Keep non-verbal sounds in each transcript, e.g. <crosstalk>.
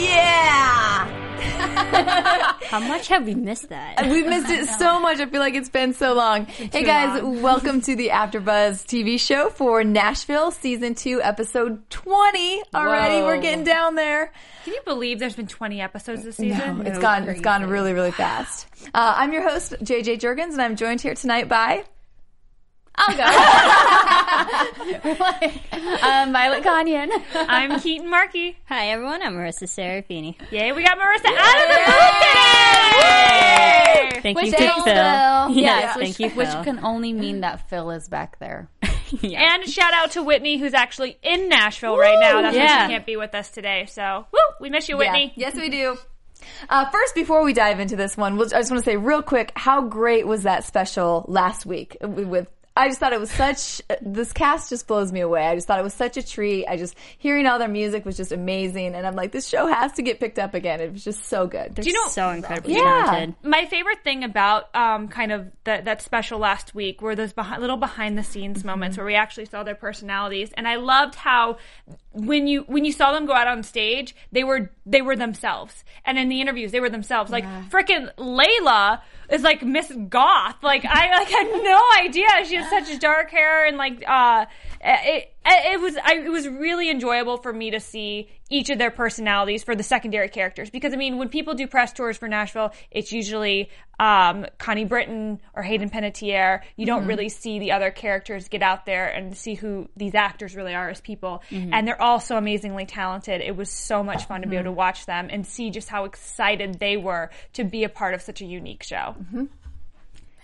Yeah! How much have we missed that? <laughs> We've missed it so much. I feel like it's been so long. Hey guys, welcome to the AfterBuzz TV show for Nashville season 2 episode 20 already. Whoa. We're getting down there. Can you believe there's been 20 episodes this season? No, It's gone it's gone really really fast. Uh, I'm your host JJ Jurgens and I'm joined here tonight by I'll go. <laughs> um, Violet Kanian. I'm Keetin Marchi. Hi everyone, I'm Marisa Serafini. Yay, we got Marisa out of the booth today! Thank Which you to Phil. Phil. Phil. Yes, Yes, thank which, you, which can only mean that Phil is back there. <laughs> Yeah. And shout out to Whitney, who's actually in Nashville right now. That's why she can't be with us today. So, woo, we miss you, Whitney. Yeah. Yes, we do. Uh, first, before we dive into this one, we'll, I just want to say real quick how great was that special last week with. I just thought it was such. This cast just blows me away. I just thought it was such a treat. I just hearing all their music was just amazing, and I'm like, this show has to get picked up again. It was just so good. They're you know- so incredibly Yeah. talented. My favorite thing about um, kind of that that special last week were those behind, little behind the scenes moments where we actually saw their personalities, and I loved how when you when you saw them go out on stage, they were they were themselves, and in the interviews they were themselves. Like freaking Layla is like Miss Goth. Like I like had no idea she has such dark hair and like uh Uh, it uh, it was I, it was really enjoyable for me to see each of their personalities for the secondary characters. Because I mean when people do press tours for Nashville it's usually um, Connie Britton or Hayden Panettiere. You don't mm-hmm. really see the other characters get out there and see who these actors really are as people. Mm-hmm. And they're all so amazingly talented. It was so much fun to be able mm-hmm. to watch them and see just how excited they were to be a part of such a unique show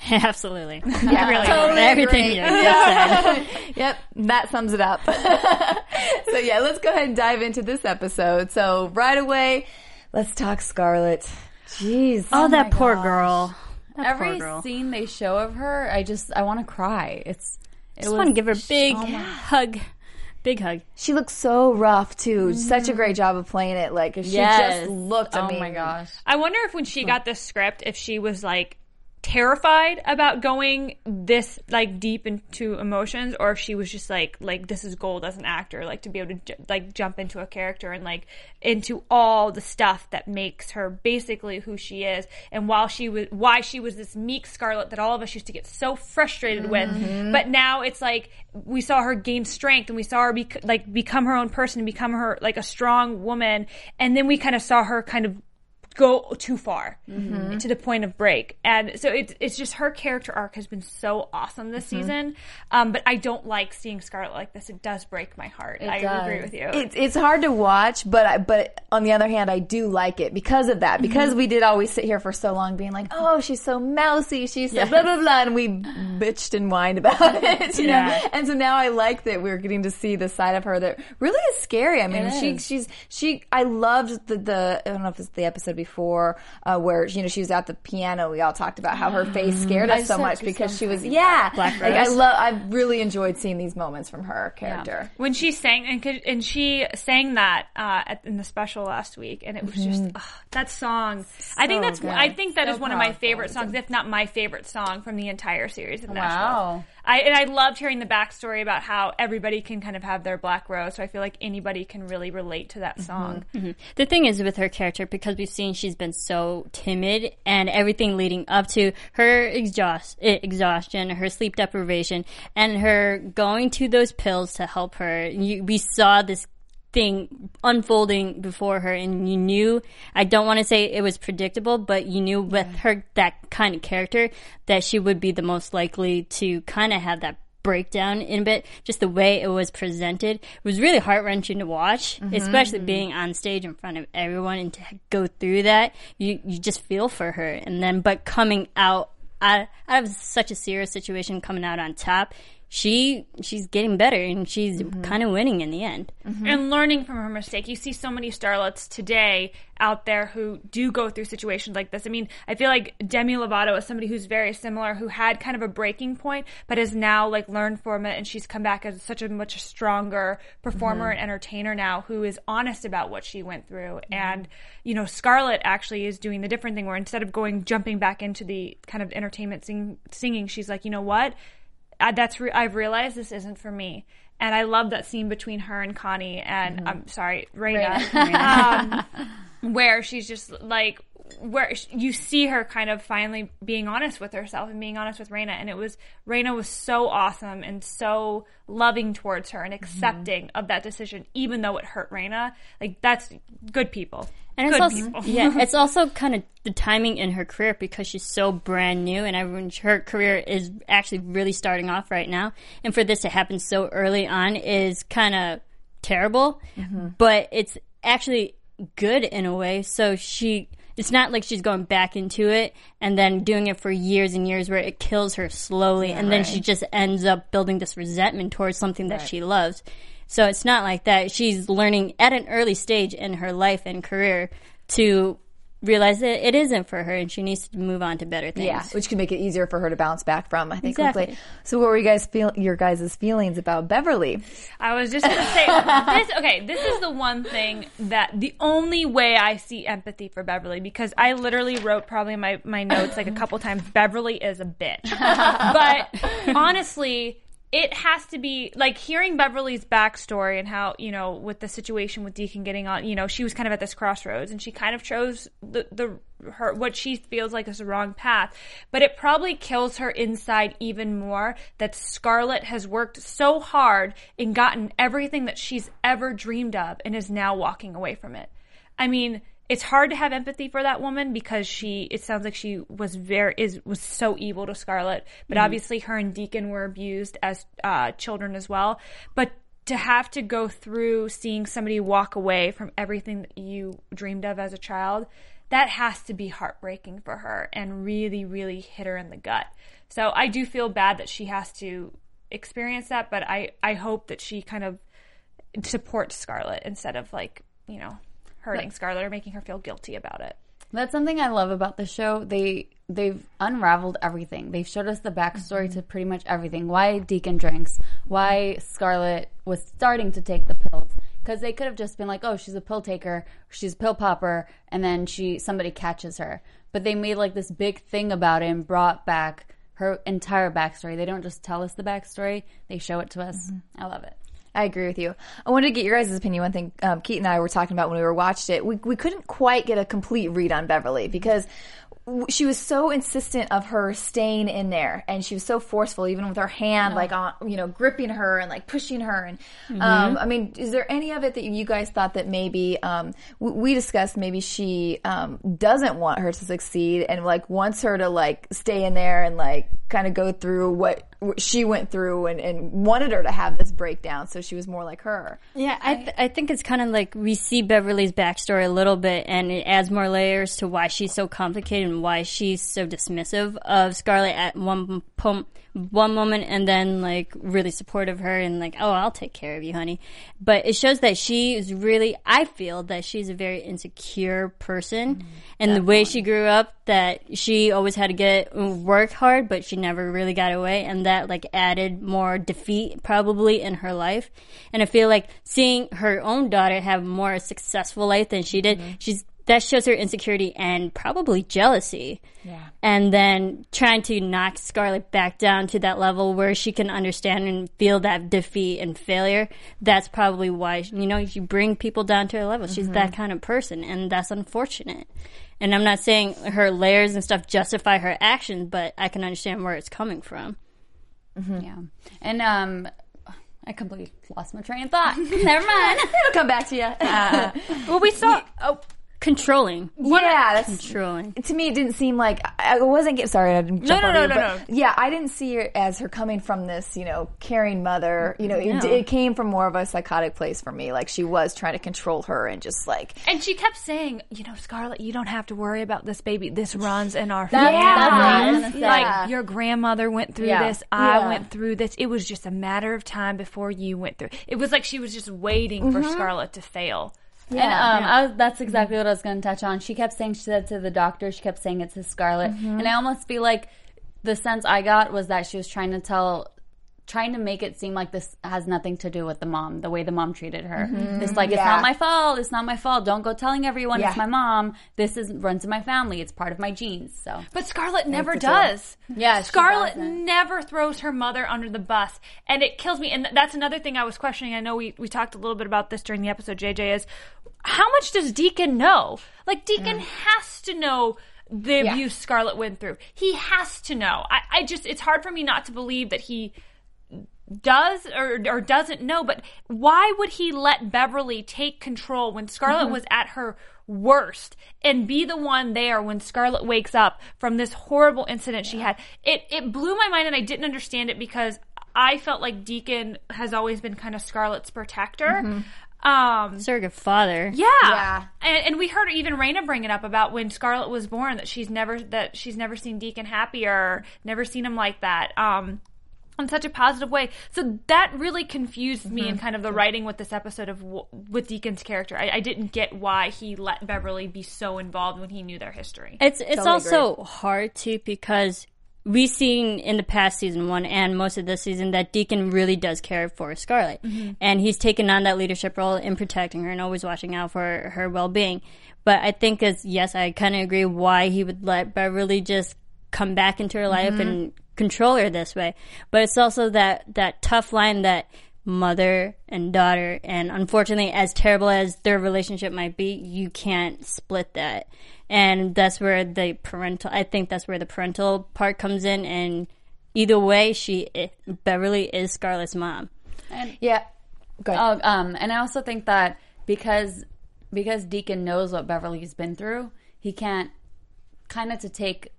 <laughs> Absolutely. Yeah, really. totally Everything you <laughs> just said. <laughs> Yep, that sums it up. so yeah, let's go ahead and dive into this episode. So right away, let's talk Scarlett. Jeez. Oh, oh that poor gosh. girl. That Every poor girl. scene they show of her, I just I want to cry. It's it just want to give her a big oh hug. Big hug. She looks so rough too. Mm-hmm. Such a great job of playing it. Like she Yes. just looked. I Oh mean, my gosh. I wonder if when she got this script, if she was like terrified about going this like deep into emotions, or if she was just like like this is gold as an actor, like to be able to ju- like jump into a character and like into all the stuff that makes her basically who she is, and while she was why she was this meek Scarlett that all of us used to get so frustrated with, mm-hmm. but now it's like we saw her gain strength and we saw her bec- like become her own person and become her like a strong woman, and then we kind of saw her kind of go too far mm-hmm. to the point of break. And so it's it's just her character arc has been so awesome this mm-hmm. season. Um, but I don't like seeing Scarlett like this. It does break my heart. I does. agree with you. It's it's hard to watch, but I, but on the other hand, I do like it because of that. Because mm-hmm. we did always sit here for so long, being like, "Oh, she's so mousy, she's so blah blah blah," and we bitched and whined about <laughs> it, you Yeah. know. And so now I like that we're getting to see the side of her that really is scary. I mean, It she is. she's she. I loved the the I don't know if it's the episode before uh, where you know she was at the piano. We all talked about how her face scared us I so much because she was yeah. Black like I love. I really enjoyed seeing these moments from her character. when she sang and could- and she sang that uh, at, in the special last week, and it was just ugh, that song. I think that's good. I think that is So one of my favorite songs, if not my favorite song from the entire series of Nashville. Wow. I and I loved hearing the backstory about how everybody can kind of have their black rose. So I feel like anybody can really relate to that song. The thing is with her character, because we've seen she's been so timid and everything leading up to her exhaust, eh, exhaustion, her sleep deprivation, and her going to those pills to help her. You, we saw this thing unfolding before her and you knew I don't want to say it was predictable but you knew with her that kind of character that she would be the most likely to kind of have that breakdown in a bit. Just the way it was presented it was really heart wrenching to watch, mm-hmm. especially mm-hmm. being on stage in front of everyone and to go through that. You you just feel for her, and then but coming out out, out of such a serious situation, coming out on top. She she's getting better and she's mm-hmm. kind of winning in the end. Mm-hmm. and learning from her mistake. You see so many starlets today out there who do go through situations like this. I mean, I feel like Demi Lovato is somebody who's very similar, who had kind of a breaking point, but has now like learned from it, and she's come back as such a much stronger performer mm-hmm. and entertainer now, who is honest about what she went through. And you know, Scarlett actually is doing the different thing where instead of going jumping back into the kind of entertainment sing, singing, she's like, you know what? I, that's re- I've realized this isn't for me. And I love that scene between her and Connie and I'm sorry, Raina, <laughs> um, where she's just like where you see her kind of finally being honest with herself and being honest with Raina, and it was Raina was so awesome and so loving towards her and accepting of that decision, even though it hurt Raina. Like that's good people. And it's also people. yeah, <laughs> it's also kind of the timing in her career because she's so brand new, and everyone her career is actually really starting off right now. And for this to happen so early on is kind of terrible, mm-hmm. but it's actually good in a way. So she. It's not like she's going back into it and then doing it for years and years where it kills her slowly and then she just ends up building this resentment towards something that she loves. So it's not like that. She's learning at an early stage in her life and career to realize that it isn't for her and she needs to move on to better things. Yeah, which can make it easier for her to bounce back from. I think. Exactly. hopefully. So, what were you guys feel your guys' feelings about Beverly? I was just gonna say this. Okay, this is the one thing that the only way I see empathy for Beverly because I literally wrote probably my my notes like a couple times. Beverly is a bitch, but honestly. It has to be like hearing Beverly's backstory and how you know with the situation with Deacon getting on. You know, she was kind of at this crossroads, and she kind of chose the the her what she feels like is the wrong path. But it probably kills her inside even more that Scarlett has worked so hard and gotten everything that she's ever dreamed of and is now walking away from it. I mean, it's hard to have empathy for that woman because she it sounds like she was very is was so evil to Scarlett. But obviously her and Deacon were abused as uh, children as well. But to have to go through seeing somebody walk away from everything that you dreamed of as a child, that has to be heartbreaking for her and really, really hit her in the gut. So I do feel bad that she has to experience that, but I, I hope that she kind of supports Scarlett instead of like, you know, hurting Scarlett or making her feel guilty about it. That's something I love about the show. They they've unraveled everything. They've showed us the backstory mm-hmm. to pretty much everything. Why Deacon drinks, why Scarlett was starting to take the pills. Because they could have just been like, oh, she's a pill taker, she's a pill popper, and then she somebody catches her. But they made like this big thing about it and brought back her entire backstory. They don't just tell us the backstory; they show it to us. Mm-hmm. I love it. I agree with you. I wanted to get your guys' opinion. One thing um, Keith and I were talking about when we were watched it, we we couldn't quite get a complete read on Beverly because w- she was so insistent of her staying in there, and she was so forceful, even with her hand like on you know gripping her and like pushing her. And um, I mean, is there any of it that you guys thought that maybe um, w- we discussed? Maybe she um, doesn't want her to succeed and like wants her to like stay in there and like kind of go through what she went through and, and wanted her to have this breakdown so she was more like her. Yeah, I, th- I think it's kind of like we see Beverly's backstory a little bit, and it adds more layers to why she's so complicated and why she's so dismissive of Scarlett at one pom- one moment, and then like really supportive of her and like, oh, I'll take care of you, honey. But it shows that she is really, I feel that she's a very insecure person, mm-hmm. and the way she grew up, that she always had to get work hard, but she never really got away, and that like added more defeat probably in her life. And I feel like seeing her own daughter have more successful life than she did, mm-hmm. she's that shows her insecurity and probably jealousy. Yeah. And then trying to knock Scarlett back down to that level where she can understand and feel that defeat and failure. That's probably why, you know, you bring people down to her level. She's mm-hmm. that kind of person, and that's unfortunate. And I'm not saying her layers and stuff justify her actions, but I can understand where it's coming from. Mm-hmm. Yeah, and um, I completely lost my train of thought. <laughs> Never mind. <laughs> It'll come back to you. <laughs> Uh, well, we saw. Oh, controlling. yeah, that's Controlling. to me, it didn't seem like I I wasn't. Get, sorry, I didn't jump no, on no, you, no, but no. Yeah, I didn't see her as her coming from this, you know, caring mother. You know, it, No. it came from more of a psychotic place for me. Like she was trying to control her and just like And she kept saying, you know, Scarlett, you don't have to worry about this baby. This runs in our family. that's what I was gonna say. Like your grandmother went through Yeah. this, I Yeah. went through this. It was just a matter of time before you went through. It was like she was just waiting for mm-hmm. Scarlett to fail. And um, I was, that's exactly what I was going to touch on. She kept saying she said to the doctor, she kept saying it's a Scarlett, and I almost feel like the sense I got was that she was trying to tell, trying to make it seem like this has nothing to do with the mom, the way the mom treated her. Mm-hmm. It's like it's Yeah. not my fault. It's not my fault. Don't go telling everyone Yeah. it's my mom. This is runs in my family. It's part of my genes. So But Scarlett never it's a- does. Yeah, she Scarlett never throws her mother under the bus, and it kills me. And that's another thing I was questioning. I know we we talked a little bit about this during the episode. JJ is how much does Deacon know? Like Deacon mm. has to know the abuse Scarlett went through. He has to know. I, I just it's hard for me not to believe that he does or, or doesn't know, but why would he let Beverly take control when Scarlett was at her worst and be the one there when Scarlett wakes up from this horrible incident she had? It it blew my mind and I didn't understand it because I felt like Deacon has always been kind of Scarlett's protector. Um Surrogate father. yeah. Yeah. And, and we heard even Raina bring it up about when Scarlett was born that she's never that she's never seen Deacon happier, never seen him like that. Um in such a positive way. So that really confused me Mm-hmm. in kind of the writing with this episode of with Deacon's character. I, I didn't get why he let Beverly be so involved when he knew their history. It's it's Totally also hard too because we've seen in the past season one and most of this season that Deacon really does care for Scarlett, and he's taken on that leadership role in protecting her and always watching out for her well being. But I think as yes, I kind of agree why he would let Beverly just come back into her life and control her this way. But it's also that that tough line that mother and daughter and unfortunately as terrible as their relationship might be you can't split that and that's where the parental i think that's where the parental part comes in and either way she beverly is scarlett's mom And, yeah. Go ahead. Oh, um, and I also think that because because Deacon knows what Beverly's been through, he can't kind of to take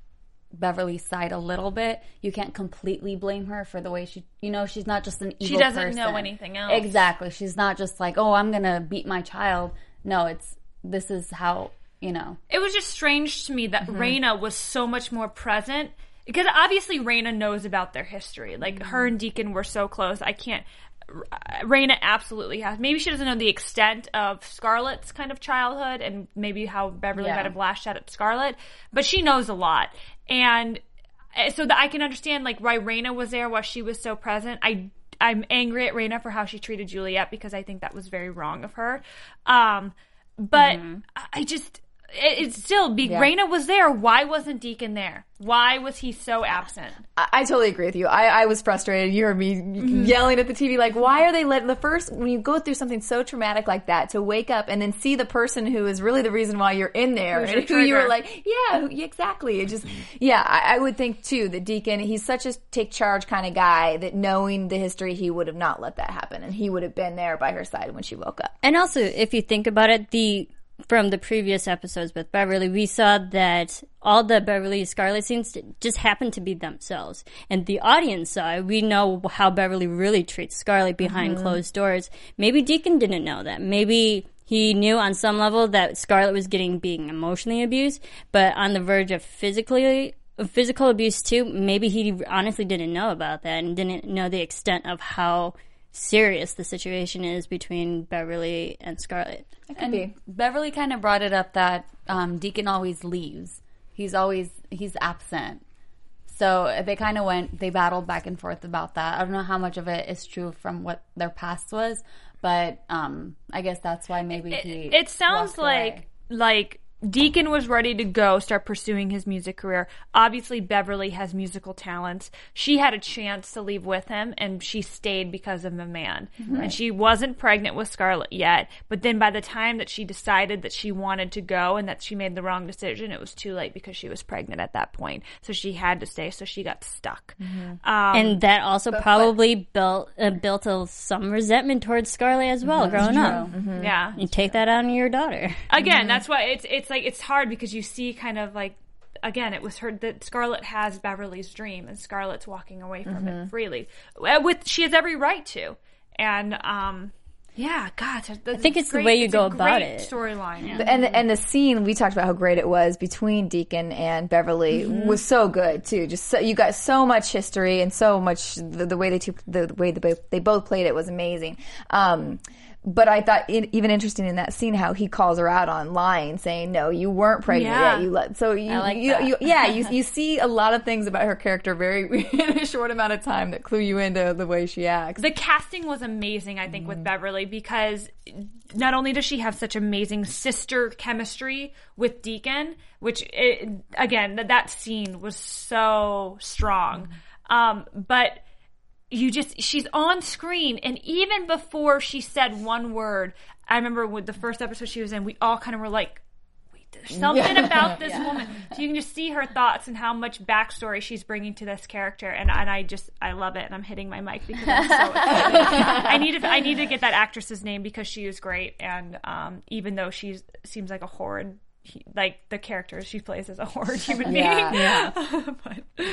Beverly's side a little bit. You can't completely blame her for the way she, you know, she's not just an evil. She doesn't person. know anything else. Exactly. She's not just like, oh, I'm gonna beat my child. No, it's this is how you know. it was just strange to me that Mm-hmm. Raina was so much more present because obviously Raina knows about their history. Like her Mm-hmm. and Deacon were so close. I can't. Raina absolutely has. Maybe she doesn't know the extent of Scarlett's kind of childhood and maybe how Beverly Yeah. might have lashed out at Scarlett, but she knows a lot. And uh, so that I can understand like why Raina was there, why she was so present. I I'm angry at Raina for how she treated Juliette because I think that was very wrong of her. Um, but Mm-hmm. I just it, it's still be Raina was there. Why wasn't Deacon there? Why was he so absent? I, I totally agree with you. I, I was frustrated. You heard me Mm-hmm. yelling at the TV, like, why are they letting the first, when you go through something so traumatic like that, to wake up and then see the person who is really the reason why you're in there Who's and <laughs> who you were like, yeah, who- yeah, exactly. It just, yeah, I, I would think too that Deacon, he's such a take charge kind of guy that knowing the history, he would have not let that happen and he would have been there by her side when she woke up. And also, if you think about it, the from the previous episodes with Beverly, we saw that all the Beverly Scarlett scenes just happened to be themselves. And the audience saw it. We know how Beverly really treats Scarlett behind mm-hmm. closed doors. Maybe Deacon didn't know that. Maybe he knew on some level that Scarlett was getting being emotionally abused, but on the verge of physically physical abuse too. Maybe he honestly didn't know about that and didn't know the extent of how serious the situation is between Beverly and Scarlett. And be. Beverly kind of brought it up that um, Deacon always leaves. He's always he's absent. So they kind of went. They battled back and forth about that. I don't know how much of it is true from what their past was, but um, I guess that's why maybe he. It sounds like away. like Deacon was ready to go start pursuing his music career. Obviously, Beverly has musical talents. She had a chance to leave with him, and she stayed because of the man. And she wasn't pregnant with Scarlett yet. But then, by the time that she decided that she wanted to go and that she made the wrong decision, it was too late because she was pregnant at that point. So she had to stay. So she got stuck. Um, and that also probably built uh, built a, some resentment towards Scarlett as well, growing up. yeah. You take that out on your daughter. again that's why it's it's like it's hard because you see kind of like again it was her that scarlett has beverly's dream and scarlett's walking away from it freely Uh, with she has every right to and um yeah god i think it's the way you go about it. storyline And the, and the scene we talked about how great it was between Deacon and Beverly was so good too. Just so, you got so much history and so much the, the way they two, the way they, both- they both played it was amazing. Um, but I thought it, even interesting in that scene how he calls her out on lying, saying, "No, you weren't pregnant Yeah. yet. You let." So you, like you, you yeah, you <laughs> you see a lot of things about her character very <laughs> in a short amount of time that clue you into the way she acts. the casting was amazing i think with beverly because not only does she have such amazing sister chemistry with deacon which it, again that, that scene was so strong um, but you just she's on screen and even before she said one word i remember with the first episode she was in we all kind of were like wait there's something <laughs> about this woman. So you can just see her thoughts and how much backstory she's bringing to this character and, and i just i love it and i'm hitting my mic because i'm so excited. <laughs> I need to i need to get that actress's name because she is great and um, even though she seems like a horrid like the character she plays as a horrid human being. Yeah, <laughs> but,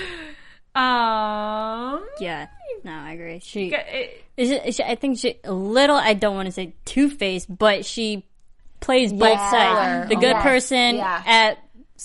um Yeah, no, I agree. She, it- is it, she I think she a little. I don't want to say two faced, but she plays both Yeah. sides: the good Yes. person Yeah. at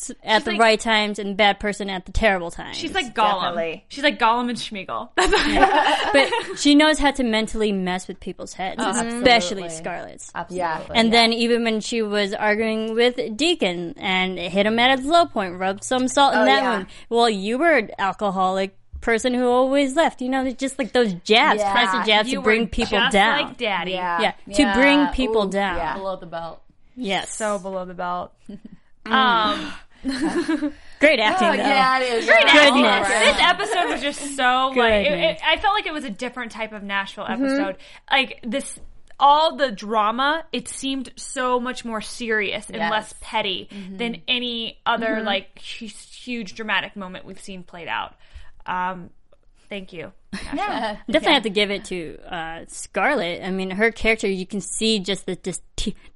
s- at the like- right times and bad person at the terrible times. She's like Gollum. Definitely. She's like Gollum and Sméagol. <laughs> That's what but she knows how to mentally mess with people's heads, especially Absolutely. Scarlett's. Absolutely. Yeah. And then even when she was arguing with Deacon and hit him at his low point, rubbed some salt in Oh, that yeah. one. Well, you were an alcoholic person who always left. You know, just like those jabs, Yeah. constant jabs you to bring were people just down. like Daddy. yeah, yeah, to bring people Ooh, down. yeah. Below the belt. Yes. So below the belt. <laughs> um, <laughs> great acting, Oh, though. yeah, it is. great Goodness. acting. This episode was just so like it, it, I felt like it was a different type of Nashville mm-hmm. episode. Like this. All the drama, it seemed so much more serious and Yes. less petty mm-hmm. than any other mm-hmm. like hu- huge dramatic moment we've seen played out. Um, thank you. Yeah, <laughs> Definitely have to give it to uh, Scarlett. I mean, her character, you can see just the dis-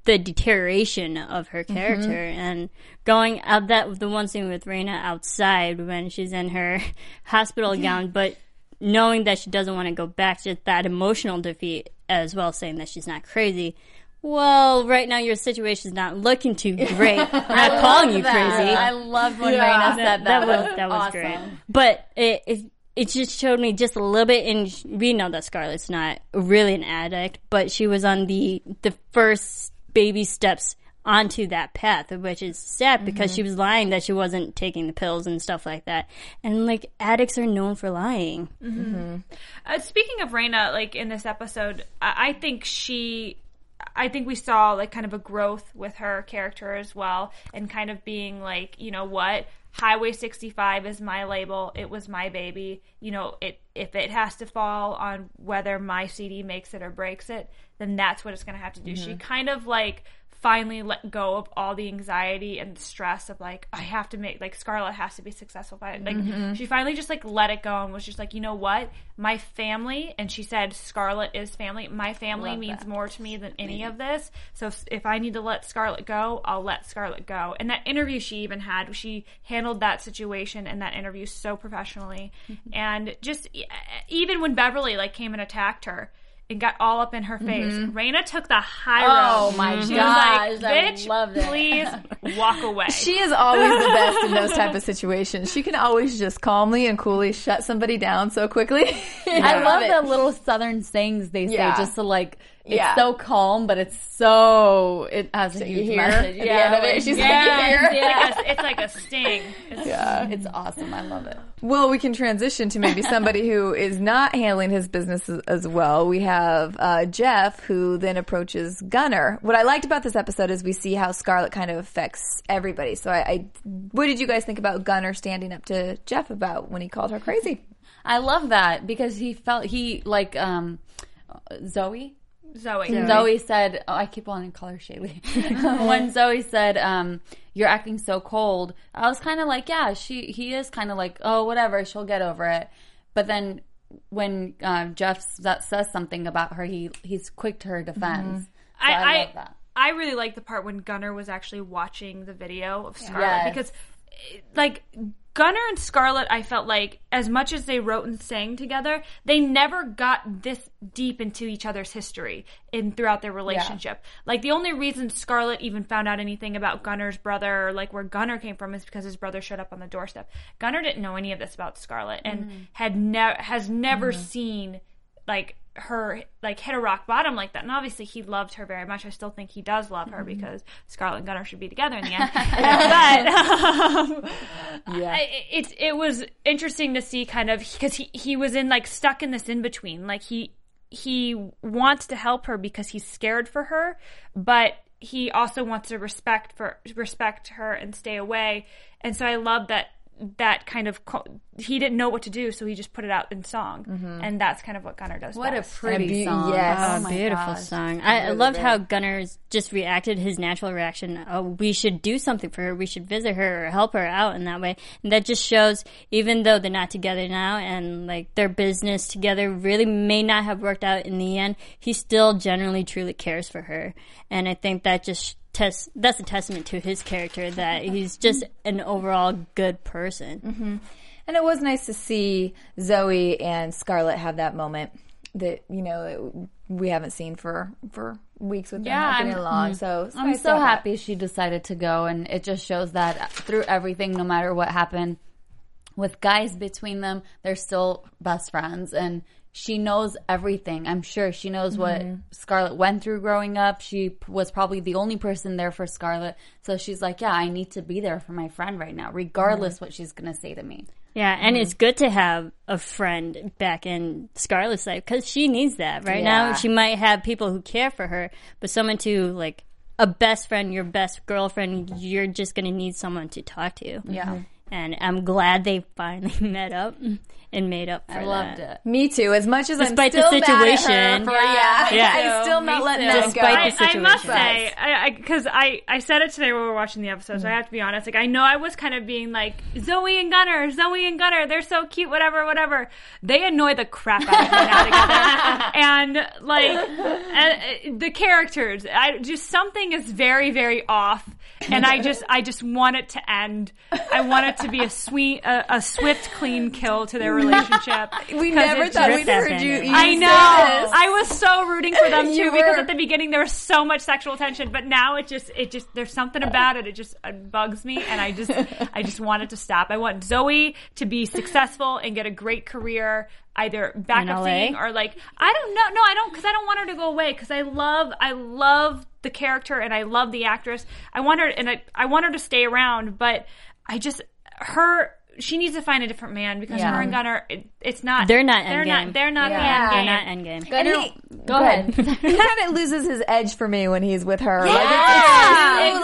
the deterioration of her character, and going out that the one scene with Raina outside when she's in her <laughs> hospital gown, but knowing that she doesn't want to go back, just that emotional defeat as well, saying that she's not crazy. Well, right now your situation is not looking too <laughs> great. We're not calling you crazy. I loved when Yeah. Raina said that. that was that was awesome. great. But it, it it just showed me just a little bit. And we know that Scarlett's not really an addict, but she was on the the first baby steps onto that path, which is sad because mm-hmm. she was lying that she wasn't taking the pills and stuff like that. And like addicts are known for lying. Mm-hmm. Mm-hmm. Uh, speaking of Raina, like in this episode, I, I think she, I think we saw like kind of a growth with her character as well, and kind of being like, you know what, Highway 65 is my label. It was my baby. You know, it if it has to fall on whether my CD makes it or breaks it, then that's what it's going to have to do. She mm-hmm. kind of like finally let go of all the anxiety and stress of like I have to make like Scarlett has to be successful by it. Like she finally just like let it go and was just like, you know what? My family and she said Scarlett is family. My family means more to me than any of this. So if, if I need to let Scarlett go, I'll let Scarlett go. And that interview she even had, she handled that situation and that interview so professionally. and just even when Beverly like came and attacked her and got all up in her mm-hmm. face, Raina took the high Oh road. my She gosh, was like, I "Bitch, it." please walk away." <laughs> She is always the best in those type of <laughs> situations. She can always just calmly and coolly shut somebody down so quickly. <laughs> I love it. the little southern sayings they say Yeah. just to like It's Yeah. so calm, but it's so it has a you huge hear message. at the end of it, she's like, Yeah, "You it's, like a, it's like a sting. It's- Yeah. It's awesome. I love it. Well, we can transition to maybe somebody <laughs> who is not handling his business as, as well. We have uh, Jeff, who then approaches Gunnar. What I liked about this episode is we see how Scarlett kind of affects everybody. So, I, I what did you guys think about Gunnar standing up to Jeff about when he called her crazy? I love that because he felt he like um Zoe. Zoe. Zoe said, oh, I keep wanting to call her Chaley. <laughs> when <laughs> Zoe said, um, "You're acting so cold," I was kind of like, "Yeah, she he is kind of like, oh, whatever, she'll get over it." But then when uh, Jeff s- says something about her, he he's quick to her defense. So I, I, love that. I really like the part when Gunnar was actually watching the video of Scarlett Yes. because, eh, like, Gunnar and Scarlett, I felt like as much as they wrote and sang together, they never got this deep into each other's history in throughout their relationship. Like the only reason Scarlett even found out anything about Gunnar's brother or like where Gunnar came from is because his brother showed up on the doorstep. Gunnar didn't know any of this about Scarlett and mm-hmm. had never has never mm-hmm. seen like her like hit a rock bottom like that. And obviously he loved her very much. I still think he does love her because scarlett and gunnar should be together in the end. <laughs> But <laughs> um, I, it's it was interesting to see kind of because he he was in like stuck in this in between like he he wants to help her because he's scared for her but he also wants to respect for respect her and stay away. And so i love that that kind of co- he didn't know what to do so he just put it out in song mm-hmm. and that's kind of what gunnar does What a best. pretty be- song! yes. oh Oh, Beautiful gosh. song. I, I loved how Gunnar's just reacted, his natural reaction. Oh, we should do something for her. We should visit her or help her out in that way. And that just shows, even though they're not together now and like their business together really may not have worked out in the end, he still generally truly cares for her. And I think that just test that's a testament to his character that <laughs> he's just an overall good person. Mm-hmm. And it was nice to see Zoe and Scarlett have that moment that you know we haven't seen for for weeks with them Yeah, not getting I'm- along. Mm. So it's I'm nice so have that. happy she decided to go, and it just shows that through everything, no matter what happened with guys between them, they're still best friends, and she knows everything. I'm sure she knows what Mm-hmm. Scarlett went through growing up. She p- was probably the only person there for Scarlett, so she's like, "Yeah, I need to be there for my friend right now, regardless Mm-hmm. what she's gonna say to me." Yeah, and it's good to have a friend back in Scarlett's life because she needs that right Yeah. now. She might have people who care for her, but someone to like a best friend, your best girlfriend, you're just gonna need someone to talk to. Yeah, And I'm glad they finally <laughs> met up and made up for I loved that. it. Me too. As much as Despite I'm the still mad at her situation. for, yeah, Yeah. I'm still Me not letting too. that Despite go. the I, I must say, because I, I, said it today when we were watching the episode, so I have to be honest. Like, I know I was kind of being like Zoe and Gunnar, Zoe and Gunnar, they're so cute, whatever, whatever. They annoy the crap out of me now together, <laughs> and like uh, the characters, I just something is very, very off, and I just, I just want it to end. I want it to be a sweet, a, a swift, clean kill to their relationship. <laughs> we never thought we'd heard you. I you I know. this. I was so rooting for them <laughs> You too because at the beginning there was so much sexual tension, but now it just it just there's something about it. It just it bugs me, and I just I just want it to stop. I want Zoe to be successful and get a great career, either backup LA? singing or like I don't know. No, I don't because I don't want her to go away because I love I love the character and I love the actress. I want her and I I want her to stay around, but I just her. She needs to find a different man because Yeah. her and Gunnar, it, it's not. They're not They're endgame. not. They're not Yeah. the They're end not game. endgame. And Gunnar- he, go ahead. he kind of loses his edge for me when he's with her. Like, it's, Yeah, it's too,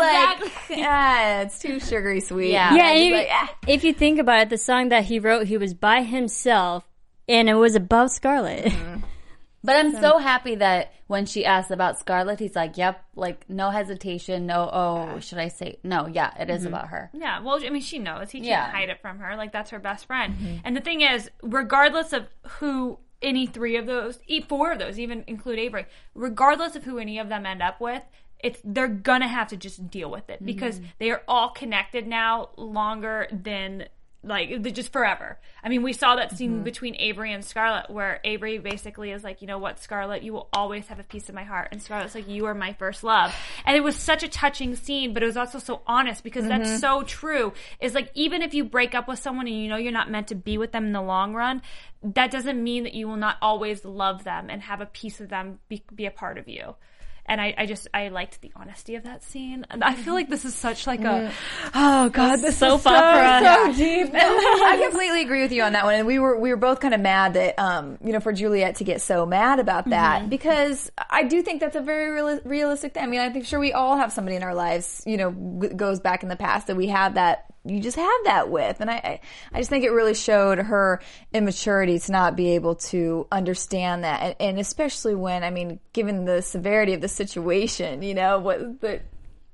like, <laughs> ah, it's too sugary sweet. Yeah. Yeah, and you- like, ah. if you think about it, the song that he wrote, he was by himself, and it was about Scarlett. But I'm so happy that when she asked about Scarlett, he's like, "Yep, like no hesitation, no. Oh, should I say no? Yeah, it is mm-hmm. about her. Yeah, well, I mean, she knows. He can't Yeah. hide it from her. Like, that's her best friend. Mm-hmm. And the thing is, regardless of who any three of those, e- four of those, even include Avery, regardless of who any of them end up with, it's they're gonna have to just deal with it because mm-hmm. they are all connected now longer than like just forever. I mean, we saw that scene Mm-hmm. between Avery and Scarlett where Avery basically is like, you know what, Scarlett, you will always have a piece of my heart, and Scarlett's like, you are my first love, and it was such a touching scene, but it was also so honest because Mm-hmm. that's so true. Is like even if you break up with someone and you know you're not meant to be with them in the long run, that doesn't mean that you will not always love them and have a piece of them be, be a part of you. And I, I just I liked the honesty of that scene. And I feel like this is such like a oh god, this soap is so, opera. so deep. <laughs> I completely agree with you on that one. And we were we were both kind of mad that um you know for Juliette to get so mad about that Mm-hmm. because I do think that's a very reali- realistic thing. I mean, I think sure we all have somebody in our lives you know goes back in the past that we have that you just have that with, and I I, just think it really showed her immaturity to not be able to understand that, and, and especially when I mean, given the severity of the situation, you know what the.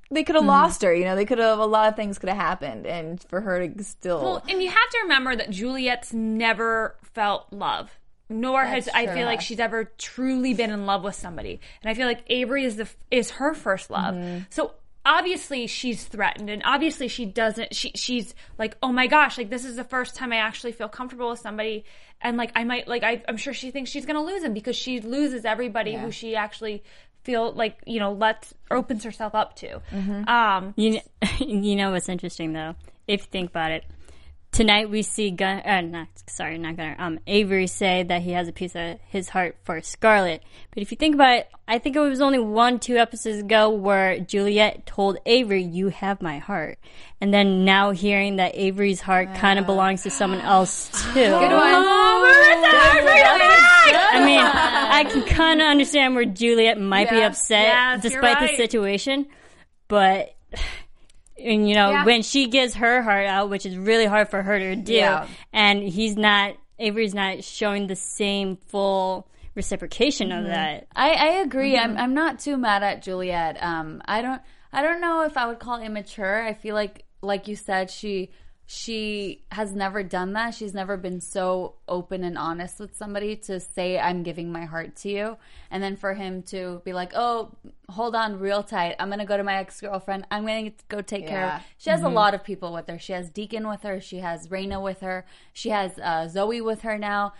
They could have Mm-hmm. lost her, you know. They could have a lot of things could have happened, and for her to still Well, and you have to remember that Juliette's never felt love. Nor has I feel like she's ever truly been in love with somebody, and I feel like Avery is the is her first love. Mm-hmm. So obviously she's threatened, and obviously she doesn't. She she's like, oh my gosh, like this is the first time I actually feel comfortable with somebody, and like I might like I, I'm sure she thinks she's gonna lose him because she loses everybody who she actually feel like you know lets opens herself up to. Mm-hmm. Um, You know, <laughs> you know what's interesting though, if you think about it. Tonight we see Gun, uh, not sorry, not Gunnar. Um, Avery say that he has a piece of his heart for Scarlett. But if you think about it, I think it was only one, two episodes ago where Juliette told Avery, "You have my heart," and then now hearing that Avery's heart kind of belongs to someone else <gasps> too. I mean, I can kind of understand where Juliette might be upset Yes, despite the situation, but and you know Yeah. when she gives her heart out, which is really hard for her to do, Yeah. and he's not Avery's not showing the same full reciprocation Mm-hmm. of that. I, I agree. I'm I'm not too mad at Juliette. Um, I don't I don't know if I would call immature. I feel like like you said, she she has never done that. She's never been so open and honest with somebody to say I'm giving my heart to you, and then for him to be like, "Oh, hold on, real tight. I'm gonna go to my ex girlfriend. I'm gonna go take care Yeah. of." She has a lot of people with her. She has Deacon with her. She has Raina with her. She has uh, Zoe with her now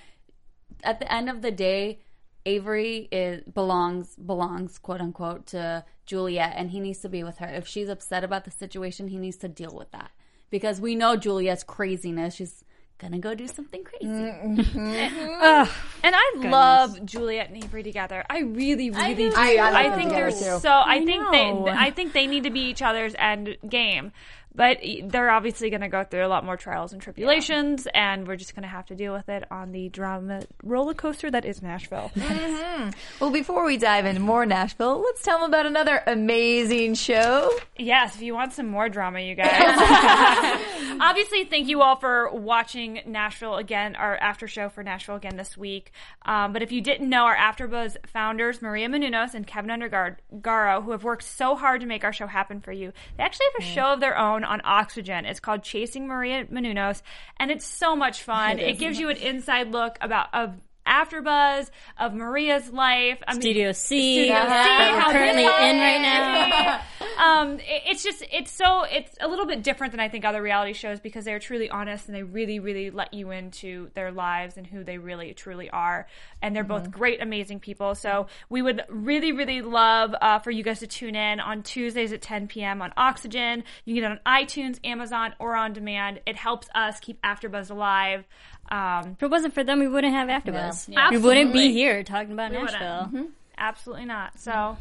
at the end of the day, Avery is belongs belongs quote unquote to Juliette, and he needs to be with her. If she's upset about the situation, he needs to deal with that because we know Juliette's craziness. She's gonna go do something crazy. Mm-hmm. <laughs> And I love Juliette and Avery together. I really, really do. I- I I, them think they're together, too. so. I, think know. they. I think they need to be each other's end game. But they're obviously going to go through a lot more trials and tribulations, and we're just going to have to deal with it on the drama roller coaster that is Nashville. <laughs> Well, before we dive into more Nashville, let's tell them about another amazing show. Yes, if you want some more drama, you guys. <laughs> <laughs> Obviously, thank you all for watching Nashville again, our after show for Nashville again this week. Um, but if you didn't know, our AfterBuzz founders, Maria Menounos and Kevin Undergaro, who have worked so hard to make our show happen for you, they actually have a show of their own on Oxygen. It's called Chasing Maria Menounos, and it's so much fun. It, gives you an inside look about of AfterBuzz of Maria's life. I mean, Studio C, Studio C, that we're currently in right now. <laughs> um, it- it's just it's so it's a little bit different than I think other reality shows because they're truly honest and they really really let you into their lives and who they really truly are. And they're both great, amazing people. So we would really really love uh, for you guys to tune in on Tuesdays at 10 p.m. on Oxygen. You can get it on iTunes, Amazon, or on demand. It helps us keep AfterBuzz alive. Um, If it wasn't for them, we wouldn't have AfterBuzz. Yeah. We wouldn't be here talking about We wouldn't. Nashville. Mm-hmm. absolutely not. So mm-hmm.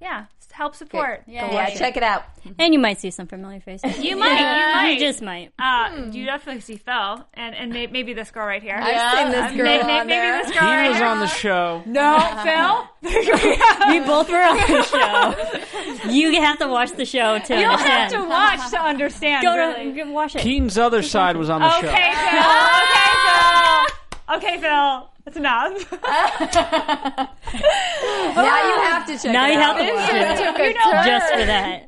yeah, help support. Yeah, Yeah, check it out. Mm-hmm. And you might see some familiar faces. You might. You <laughs> might. You just might. Uh, You definitely see Phil, and and may, maybe this girl right here. I've seen this uh, girl May- may- on maybe there. this girl right He was here. on the show. No, Phil. <laughs> We both were on the show. You have to watch the show to You'll have to watch to understand. Go really. to watch it. Keetin's other side was on the show. Okay, show. Phil. Okay, Phil. <laughs> Okay, Phil. That's enough. <laughs> <laughs> Now you have to check Now it you out. have to watch it. You know, just for that.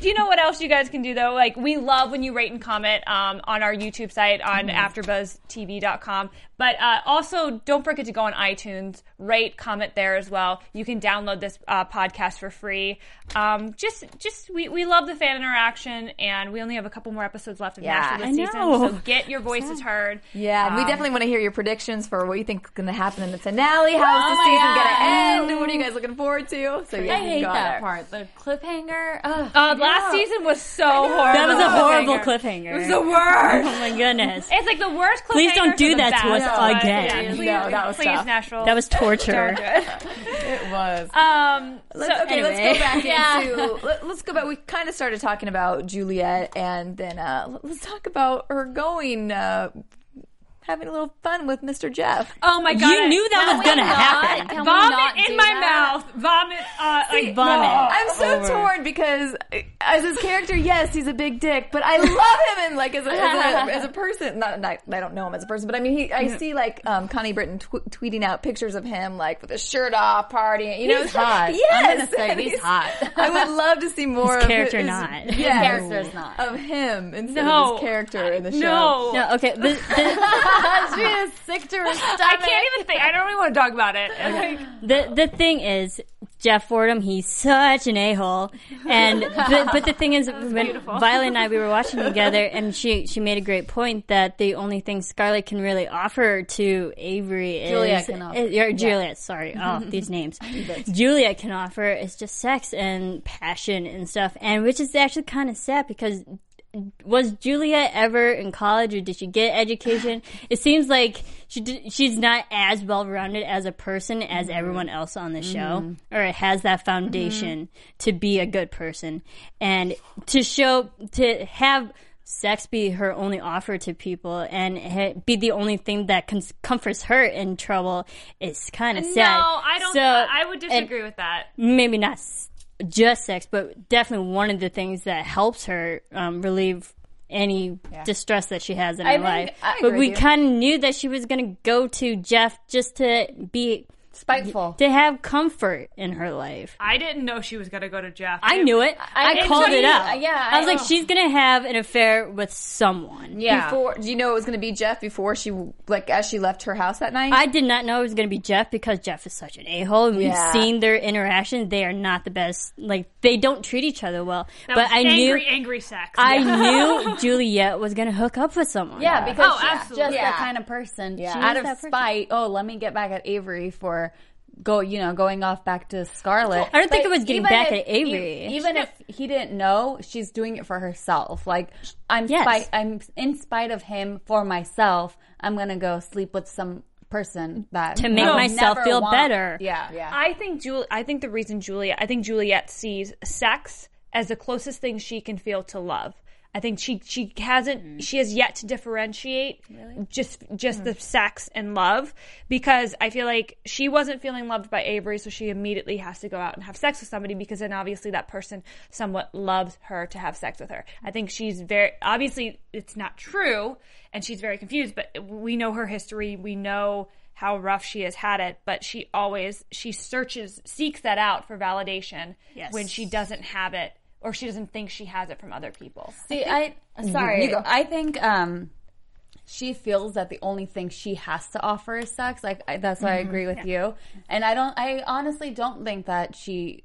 Do you know what else you guys can do though? Like we love when you rate and comment um, on our YouTube site on AfterBuzzTV.com. But uh, also, don't forget to go on iTunes, rate, comment there as well. You can download this uh, podcast for free. Um, just, just we, we love the fan interaction, and we only have a couple more episodes left in Yeah, Master this I season. know. So get your voices heard. Yeah, and we Um, definitely want to hear your predictions for what you think is going to happen in the finale. How's Oh the season going to God. end? What are you guys looking forward to? So yeah, I hate go that there. part. The cliffhanger. Ugh. Uh, last season was so horrible. That was a horrible cliffhanger. cliffhanger. It was the worst. Oh my goodness. It's like the worst cliffhanger. Please don't do that to us but again. yeah, No, that was please, tough. Nashville. That was torture. It. <laughs> It was. Um, Let's, so, okay, let's go back Yeah. into. Let, us go back. We kind of started talking about Juliette, and then uh, let's talk about her going, uh, having a little fun with Mr. Jeff. Oh my god! You knew that was going to happen. Can Vomit in my that? mouth. Vomit. Uh, like Vomit. I'm so torn because as his character, yes, he's a big dick, but I love him and like as a, as a, <laughs> as a person. Not, not I don't know him as a person, but I mean, he, I see like um, Connie Britton tw- tweeting out pictures of him like with his shirt off, partying. You know, He's <laughs> hot. Yes, I'm gonna say and he's hot. <laughs> I would love to see more His of character his, not. Yes, character's not. of him instead No. of his character in the show. No. No, okay. The, the, <laughs> she is sick to her stomach. I can't even think. I don't even want to talk about it. <laughs> The the thing is, Jeff Fordham, he's such an a hole. And but, but the thing is, <laughs> when Violet and I we were watching together, and she she made a great point that the only thing Scarlett can really offer to Avery is Juliette can offer. is- or Juliette. Sorry, oh these names. Juliette can offer is just sex and passion and stuff, and which is actually kind of sad because was Julia ever in college or did she get education? <sighs> It seems like she did, she's not as well rounded as a person as mm-hmm. everyone else on the show, mm-hmm. or has that foundation mm-hmm. to be a good person and to show to have sex be her only offer to people and ha- be the only thing that cons- comforts her in trouble is kind of sad. no. I don't. So- I would disagree with that. maybe not just sex, but definitely one of the things that helps her um, relieve any distress that she has in her think- life. I but we kind of knew that she was going to go to Jeff just to be Spiteful. to have comfort in her life. I didn't know she was gonna go to Jeff. I knew it. I, I- called it like- out. yeah, I was I like, she's going to have an affair with someone. Yeah. Before, do you know it was going to be Jeff before she, like, as she left her house that night? I did not know it was going to be Jeff because Jeff is such an a hole, and we've Yeah. seen their interaction. They are not the best. Like they don't treat each other well. That but was I angry, knew angry sex. I knew <laughs> Juliette was going to hook up with someone. Yeah, because Oh, she's absolutely. just Yeah. that kind of person. Yeah. She She out of that person. spite, oh, let me get back at Avery for go, you know, going off back to Scarlett. I don't think it was getting back if- at Avery. e- even if he didn't know, she's doing it for herself. Like I'm Yes. spite, I'm in spite of him for myself. I'm gonna go sleep with some person that To make myself feel want- better. Yeah, yeah. I think Jul- I think the reason Juliette. I think Juliette sees sex as the closest thing she can feel to love. I think she she hasn't mm-hmm. she has yet to differentiate just just the hmm. sex and love because I feel like she wasn't feeling loved by Avery, so she immediately has to go out and have sex with somebody because then obviously that person somewhat loves her to have sex with her. I think she's very obviously it's not true and she's very confused, but we know her history, we know how rough she has had it, but she always she searches seeks that out for validation Yes. when she doesn't have it or she doesn't think she has it from other people. See, I sorry. you go. I think um, she feels that the only thing she has to offer is sex. Like I, that's why I agree with you. And I don't. I honestly don't think that she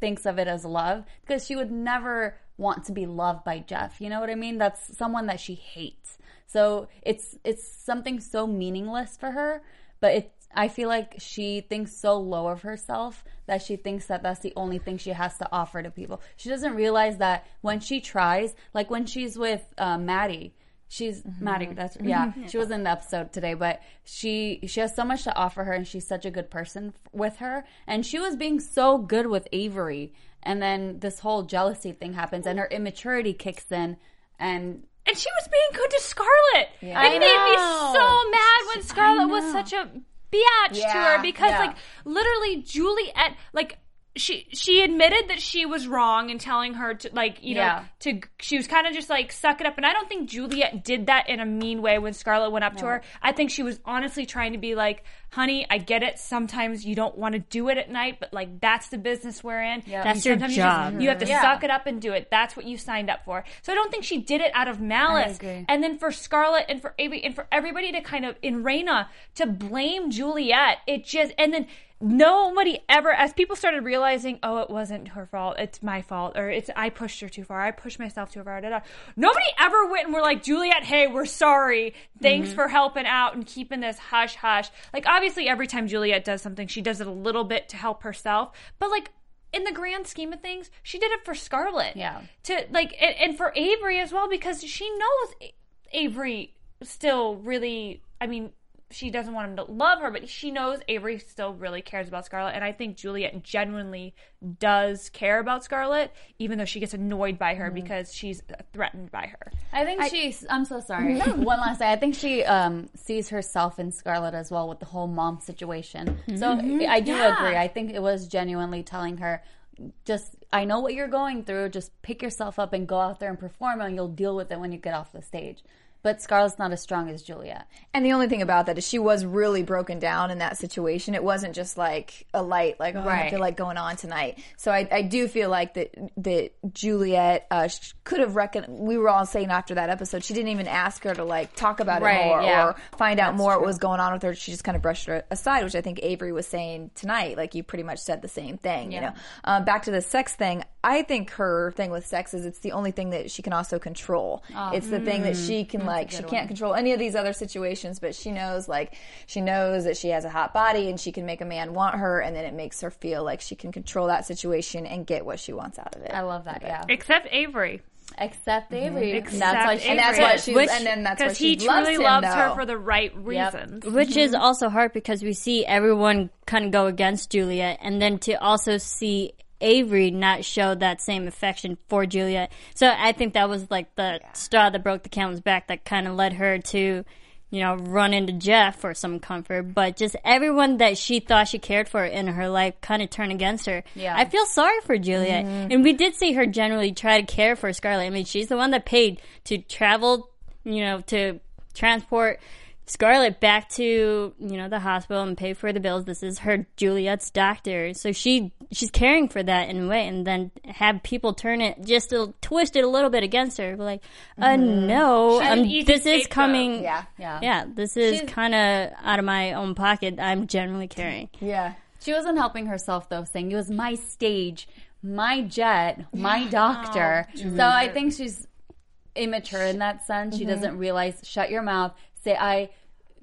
thinks of it as love because she would never want to be loved by Jeff. You know what I mean? That's someone that she hates. So it's it's something so meaningless for her, but it I feel like she thinks so low of herself that she thinks that that's the only thing she has to offer to people. She doesn't realize that when she tries, like when she's with uh, Maddie, she's Maddie. That's yeah. She was in the episode today, but she she has so much to offer her, and she's such a good person f- with her. And she was being so good with Avery, and then this whole jealousy thing happens, and her immaturity kicks in, and And she was being good to Scarlett. It I made me so mad when Scarlett was such a biatch to her because yeah. like literally Juliette like she she admitted that she was wrong in telling her to like you know to she was kind of just like suck it up and I don't think Juliette did that in a mean way when Scarlett went up to her. I think she was honestly trying to be like, "Honey, I get it. Sometimes you don't want to do it at night, but like that's the business we're in. That's your Sometimes you just- job. You, have to Yeah. suck it up and do it. That's what you signed up for." So I don't think she did it out of malice. And then for Scarlett and for Avery and for everybody to kind of in Raina to blame Juliette, it just and then nobody ever as people started realizing, oh, it wasn't her fault, it's my fault, or it's I pushed her too far, I pushed myself too far. Da, da. Nobody ever went and were like, Juliette, hey, we're sorry. Thanks Mm-hmm. for helping out and keeping this hush hush. Like obviously every time Juliette does something, she does it a little bit to help herself. But like in the grand scheme of things, she did it for Scarlett. Yeah. To like and, and for Avery as well because she knows Avery still really. I mean, she doesn't want him to love her, but she knows Avery still really cares about Scarlett, and I think Juliette genuinely does care about Scarlett, even though she gets annoyed by her because she's threatened by her. I think she's. I'm so sorry. <laughs> One last thing. I think she um, sees herself in Scarlett as well with the whole mom situation. So I do Yeah. agree. I think it was genuinely telling her, just I know what you're going through. Just pick yourself up and go out there and perform, and you'll deal with it when you get off the stage. But Scarlett's not as strong as Juliette. And the only thing about that is she was really broken down in that situation. It wasn't just like a light, like oh, I feel like going on tonight. So I, I do feel like that that Juliette uh, could have reckoned. We were all saying after that episode, she didn't even ask her to like talk about Right, it more yeah. or find out more what was going on with her. She just kind of brushed her aside, which I think Avery was saying tonight. Like you pretty much said the same thing. You know, um, back to the sex thing. I think her thing with sex is it's the only thing that she can also control. Oh. it's the thing that mm. she can like. She can't control any of these other situations, but she knows like she knows that she has a hot body and she can make a man want her, and then it makes her feel like she can control that situation and get what she wants out of it. I love that. Yeah. Except Avery. Except mm-hmm. Avery. Except And that's why she. and that's why she's Which- and then that's why Because she he loves truly him, loves her for the right reasons. Mm-hmm. Which is also hard because we see everyone kind of go against Juliette, and then to also see Avery not show that same affection for Juliette. So I think that was like the straw that broke the camel's back that kind of led her to, you know, run into Jeff for some comfort. But just everyone that she thought she cared for in her life kind of turned against her. Yeah. I feel sorry for Juliette. Mm-hmm. And we did see her generally try to care for Scarlett. I mean, she's the one that paid to travel, you know, to transport Scarlett back to you know the hospital and pay for the bills. This is her Juliette's doctor, so she she's caring for that in a way, and then have people turn it just to twist it a little bit against her, like, uh, no, She's an um, this is coming, Yeah, Yeah. yeah, this is kind of out of my own pocket. I'm generally caring, yeah. She wasn't helping herself though, saying it was my stage, my jet, my doctor. so I think she's immature in that sense. She doesn't realize. Shut your mouth. Say I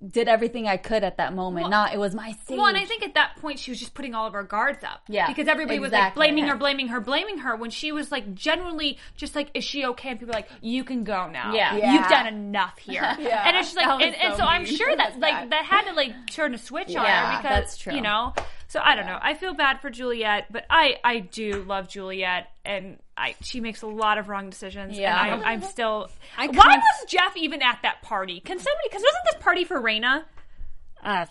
did everything I could at that moment. Not it was my stage. Well, and I think at that point she was just putting all of her guards up. Yeah, Because everybody was like exactly. blaming her, blaming her, blaming her when she was like genuinely just like, is she okay? And people were like, you can go now. Yeah. Yeah. You've done enough here. <laughs> yeah. And it's just like, That was and, and so so I'm sure that That's <laughs> like that had to like turn a switch on her because, that's true. you know, so I don't know. I feel bad for Juliette, but I, I do love Juliette and I, she makes a lot of wrong decisions. Yeah. And I'm, I'm still, I why can't- was Jeff even at that party? Can somebody, cause wasn't this party for Raina? Uh,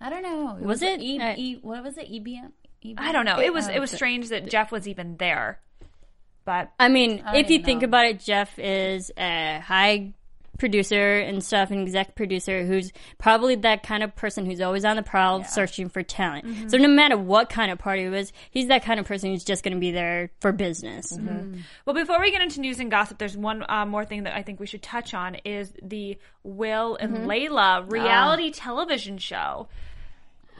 I don't know. Was it? E, Uh, e, what was it? EBM. EBM? I don't know. It was uh, it was strange that Jeff was even there. But I mean, I if you don't think about it, Jeff is a high producer and stuff, an exec producer who's probably that kind of person who's always on the prowl searching for talent. Mm-hmm. So no matter what kind of party it was, he's that kind of person who's just going to be there for business. Mm-hmm. well, before we get into news and gossip, there's one uh, more thing that I think we should touch on is the Will and Mm-hmm. Layla reality television show.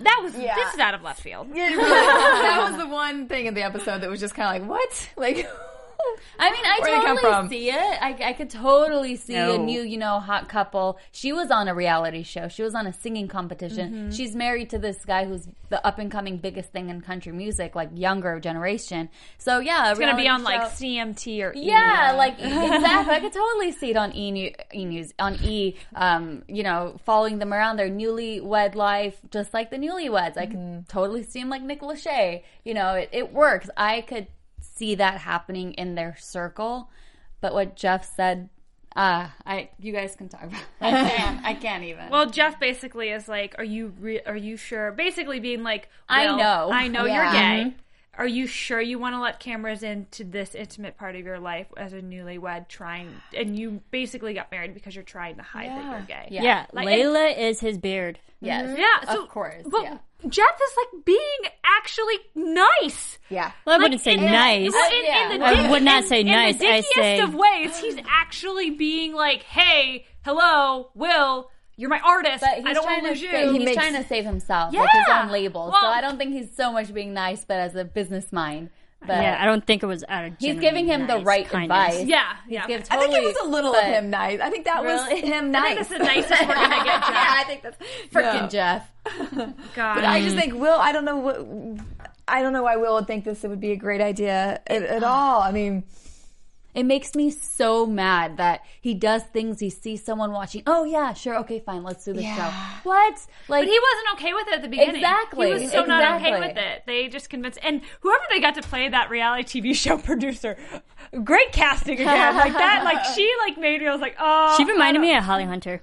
That was Yeah. this is out of left field. <laughs> <laughs> that was the one thing in the episode that was just kind of like, what? Like, <laughs> I mean, I come totally see it. I, I could totally see a new, you know, hot couple. She was on a reality show. She was on a singing competition. Mm-hmm. She's married to this guy who's the up and coming biggest thing in country music, like younger generation. So yeah, It's gonna be on like CMT or E! yeah, like <laughs> exactly. I could totally see it on E, New- e News, on E. Um, you know, following them around their newlywed life, just like the newlyweds. I could totally see him like Nick Lachey. You know, it, it works. I could see that happening in their circle. But what Jeff said, uh, I you guys can talk about. It. I can't. I can't even. Well, Jeff basically is like, "Are you re- are you sure?" Basically, being like, I know. I know Yeah. you're gay. are you sure you want to let cameras into this intimate part of your life as a newlywed trying and you basically got married because you're trying to hide that you're gay Yeah. Yeah, Like, Layla is his beard. Yes. yeah so, Of course. but yeah. Jeff is like being actually nice Yeah. Well, I wouldn't say nice. Well, in, Yeah. in the I dick- would not in- say in nice, the I dickiest say- of ways, he's actually being like, "Hey, hello, Will, you're my artist. But he's I don't trying want to to lose save, you." he's makes- trying to save himself, like his own label. Well- so I don't think he's so much being nice, but as a business mind. But Yeah, I don't think it was out of. he's giving him the right kindness. advice. yeah, yeah. Gives I think it was a little of him nice. I think that Really? was him nice. I nice. think that's the nicest we're gonna get. <laughs> Jeff. yeah, I think that's Freaking No. Jeff. <laughs> God, But I just think Will. I don't know what. I don't know why Will would think this would be a great idea at, at <sighs> all. I mean, It makes me so mad that he does things. He sees someone watching. Oh yeah, sure, okay, fine, let's do the Yeah. show. What? Like But he wasn't okay with it at the beginning. Exactly, He was so not okay with it. They just convinced, and whoever they got to play that reality TV show <laughs> producer, great casting again. like that, like <laughs> she like made me. I was like, oh. She reminded me of Holly Hunter,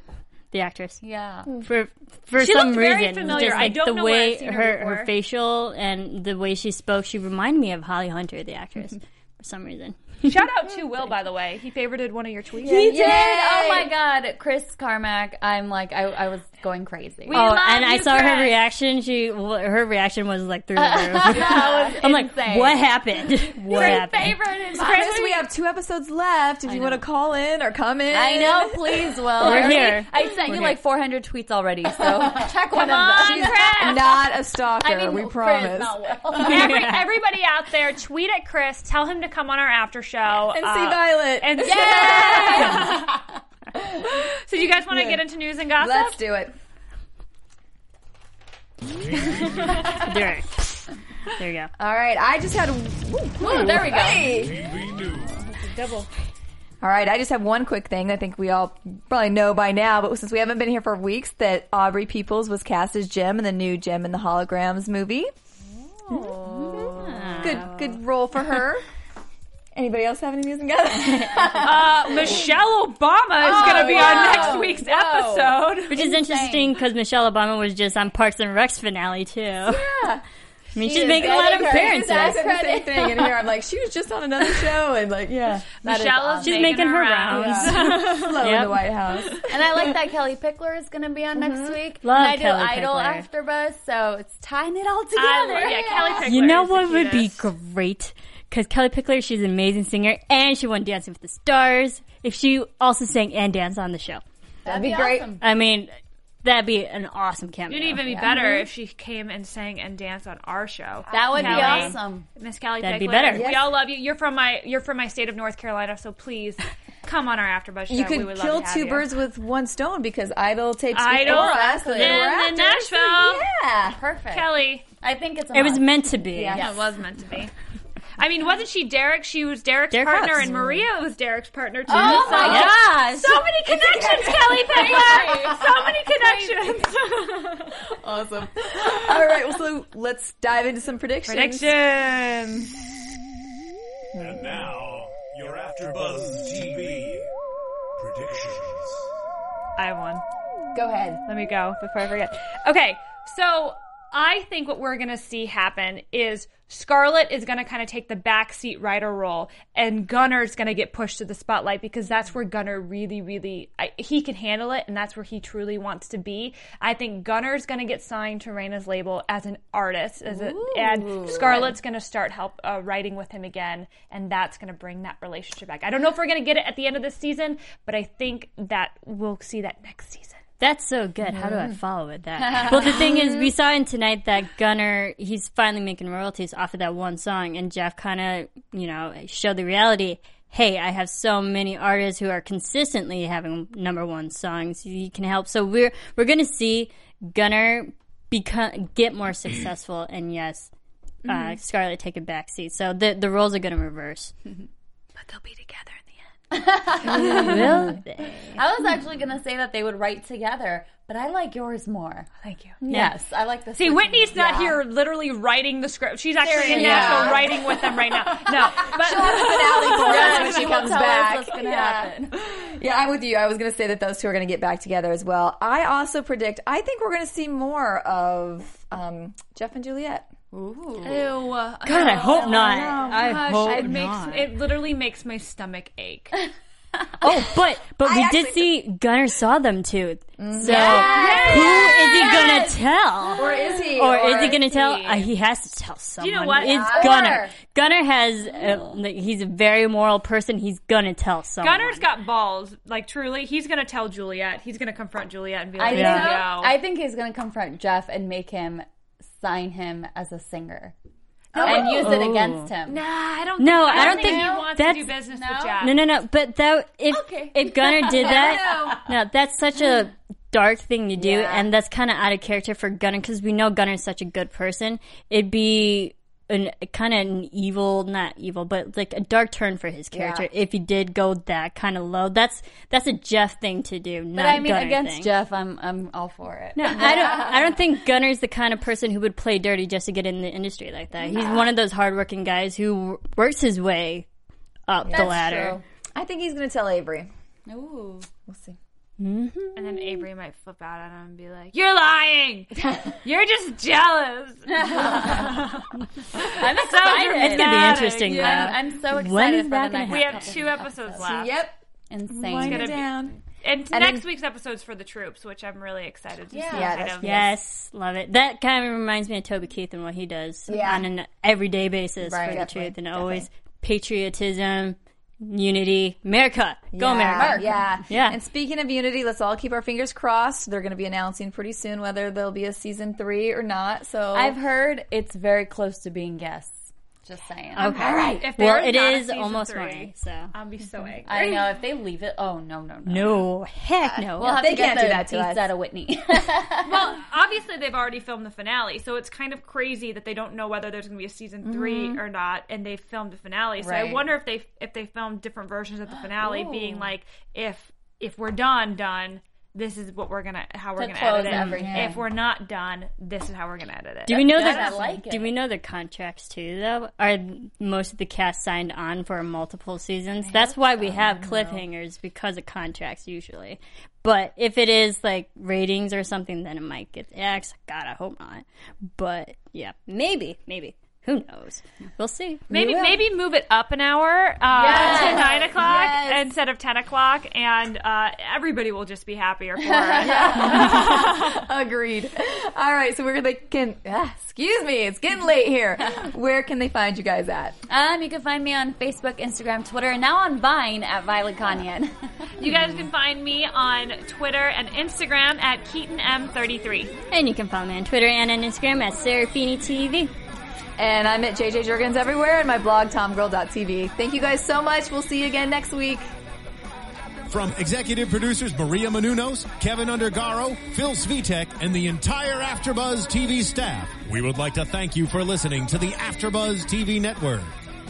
the actress. yeah. Hmm. For for She some looked very reason, familiar. just I like don't the know where way I've seen her her her facial and the way she spoke, she reminded me of Holly Hunter, the actress, <laughs> for some reason. Shout out to Will, by the way. He favorited one of your tweets. He did. Oh my god, Chris Carmack. I'm like, I, I was going crazy. We Oh, love and I you, saw her reaction. She her reaction was like through the <laughs> roof. <laughs> I'm like, what happened? <laughs> What happened? favorite? Chris, we have two episodes left. If you want to call in or come in, I know, please, well, We're I here. I sent We're you here. like 400 tweets already, so check one on, of them. Chris. not a stalker. I mean, we Chris, promise. not Will. Every, everybody out there, tweet at Chris. Tell him to come on our after show and uh, see Violet. And <laughs> so, you guys want to get into news and gossip? Let's do it. <laughs> There. There you go. All right. I just had. Ooh, there we go. Hey. TV news. All right, I just have one quick thing. I think we all probably know by now, but since we haven't been here for weeks, that Aubrey Peoples was cast as Jem in the new Jem and the Holograms movie. Oh. Good, good role for her. <laughs> Anybody else have any news and gossip? <laughs> <laughs> Uh, Michelle Obama is going to be on next week's Whoa. episode. Which is interesting because Michelle Obama was just on Parks and Rec's finale too. Yeah. I mean, she's making a lot of getting her- appearances. I said the same thing, and here I'm like, she was just on another <laughs> show, and like, yeah, Michelle is awesome. She's making her rounds. Slow in Yep. the White House. And I like that Kellie Pickler is going to be on next week. Love and I do Kellie Idol Pickler. after Buzz, so it's tying it all together. I, yeah, Kellie Pickler. You know is the what would be great? Because Kellie Pickler, she's an amazing singer, and she won Dancing with the Stars. If she also sang and danced on the show, That'd be great. awesome. I mean, that'd be an awesome cameo. It'd even be better mm-hmm. if she came and sang and danced on our show. That would Kellie. be awesome. Miss Kellie That'd be Pickler. better. We all love you. You're from my you're from my state of North Carolina, so please <laughs> come on our AfterBuzz show. You we could would kill love to have two you. birds with one stone because Idol tapes Idol before us, and they and were then Nashville. Yeah. Perfect. Kellie. I think it's a It was meant to be. Yeah, it was meant to be. <laughs> I mean, wasn't she Derek? She was Derek's Derek partner, Cox. and Maria was Derek's partner too. Oh so- my gosh. So many connections, Kellie Pickler. so many connections. Awesome. <laughs> All right, well, so let's dive into some predictions. Predictions. And now, your AfterBuzz TV predictions. I have one. Go ahead. Let me go before I forget. Okay, so I think what we're going to see happen is Scarlett is going to kind of take the backseat writer role, and Gunnar's going to get pushed to the spotlight because that's where Gunnar really, really I, he can handle it, and that's where he truly wants to be. I think Gunnar's going to get signed to Raina's label as an artist, as a, and Scarlett's going to start help uh, writing with him again, and that's going to bring that relationship back. I don't know if we're going to get it at the end of this season, but I think that we'll see that next season. That's so good. How do I follow with that? <laughs> well, the thing is, we saw in tonight that Gunnar, he's finally making royalties off of that one song, and Jeff kind of, you know, showed the reality. Hey, I have so many artists who are consistently having number one songs. You can help. So we're we're gonna see Gunnar become get more <clears throat> successful, and yes, uh, Scarlett take a backseat. So the the roles are gonna reverse. <laughs> But they'll be together in the. Will they? I was actually going to say that they would write together, but I like yours more. Thank you. Yes, I like the See, Whitney's not here literally writing the script. She's actually in Seriously. Nashville Yeah. writing with them right now. <laughs> No, but finale <laughs> for us Yes, when she comes tell us back. what's going to Yeah. happen. Yeah, I'm with you. I was going to say that those two are going to get back together as well. I also predict. I think we're going to see more of um, Jeff and Juliette. Ew. God, I hope not. I Gosh, hope it makes not. it literally makes my stomach ache. <laughs> oh, but but we did actually- see Gunnar saw them too. So Yes. who is he gonna tell? Or is he? Or is he gonna is tell? he? Uh, he has to tell someone. know what? It's Or- Gunnar. Gunnar has. Uh, like, he's a very moral person. He's gonna tell someone. Gunnar's got balls. Like truly, he's gonna tell Juliette. He's gonna confront Juliette and be I like, think, "Yo." I think he's going to confront Jeff and make him sign him as a singer and use it Oh. against him. Nah, I don't. No, think, I don't think he no. wants to do business No? with Jeff. No, no, no. But that if Okay. if Gunnar <laughs> did that, no, that's such a dark thing to do, Yeah. and that's kind of out of character for Gunnar because we know Gunnar's such a good person. It'd be an kind of an evil, not evil, but like a dark turn for his character Yeah. if he did go that kind of low. That's that's a Jeff thing to do. But I mean, Gunnar against thing. Jeff, I'm I'm all for it. No, I don't. I don't think Gunnar's the kind of person who would play dirty just to get in the industry like that. He's one of those hardworking guys who works his way up the ladder. I think he's going to tell Avery. Ooh. We'll see. And then mm-hmm. Avery might flip out at him and be like, "You're lying. <laughs> You're just jealous." <laughs> I'm excited. It's gonna be interesting. yeah. though. I'm, I'm so excited When is for that the gonna next We have two episodes left. Yep. Insane. Wind gonna be- And, And next then- week's episode's for the troops, which I'm really excited to Yeah. see. Yeah, kind of. Yes, love it. That kind of reminds me of Toby Keith and what he does Yeah. on an everyday basis Right, for the truth, and always patriotism, unity, America, go yeah, America. Yeah. Yeah. And speaking of Unity, let's all keep our fingers crossed. They're going to be announcing pretty soon whether there'll be a season three or not. So I've heard it's very close to being guests. Just saying. Okay, All right. If Well, there's it not a is season almost three, morning, so I'll be so mm-hmm. angry. I know if they leave it. Oh no no no. no, heck no. We'll have They to get can't the do that to beats us. out of Whitney. <laughs> Well, obviously they've already filmed the finale, so it's kind of crazy that they don't know whether there's going to be a season 3 mm-hmm. or not, and they filmed the finale. So I wonder if they if they filmed different versions of the finale, being like, if if we're done, done, this is what we're gonna how we're To gonna close edit it. everything. If we're not done, this is how we're gonna edit it. do we know good. that? Like Do we know the contracts too? Though are most of the cast signed on for multiple seasons? That's why we have cliffhangers because of contracts usually. But if it is like ratings or something, then it might get X. God, I hope not. But yeah, maybe, maybe. Who knows? We'll see. Maybe will. maybe move it up an hour uh, Yes. to nine o'clock Yes. instead of ten o'clock, and uh, everybody will just be happier for <laughs> it. Agreed. All right. So we're going to, can, ah, excuse me, it's getting late here. Where can they find you guys at? um, you can find me on Facebook, Instagram, Twitter, and now on Vine at Violet Kanian. You guys can find me on Twitter and Instagram at KeetinM33. And you can follow me on Twitter and on Instagram at Serafini TV. And I'm at JJ Jurgens everywhere and my blog, tomgirl.tv. Thank you guys so much. We'll see you again next week. From executive producers Maria Menounos, Kevin Undergaro, Phil Svitek, and the entire AfterBuzz TV staff, we would like to thank you for listening to the AfterBuzz TV network.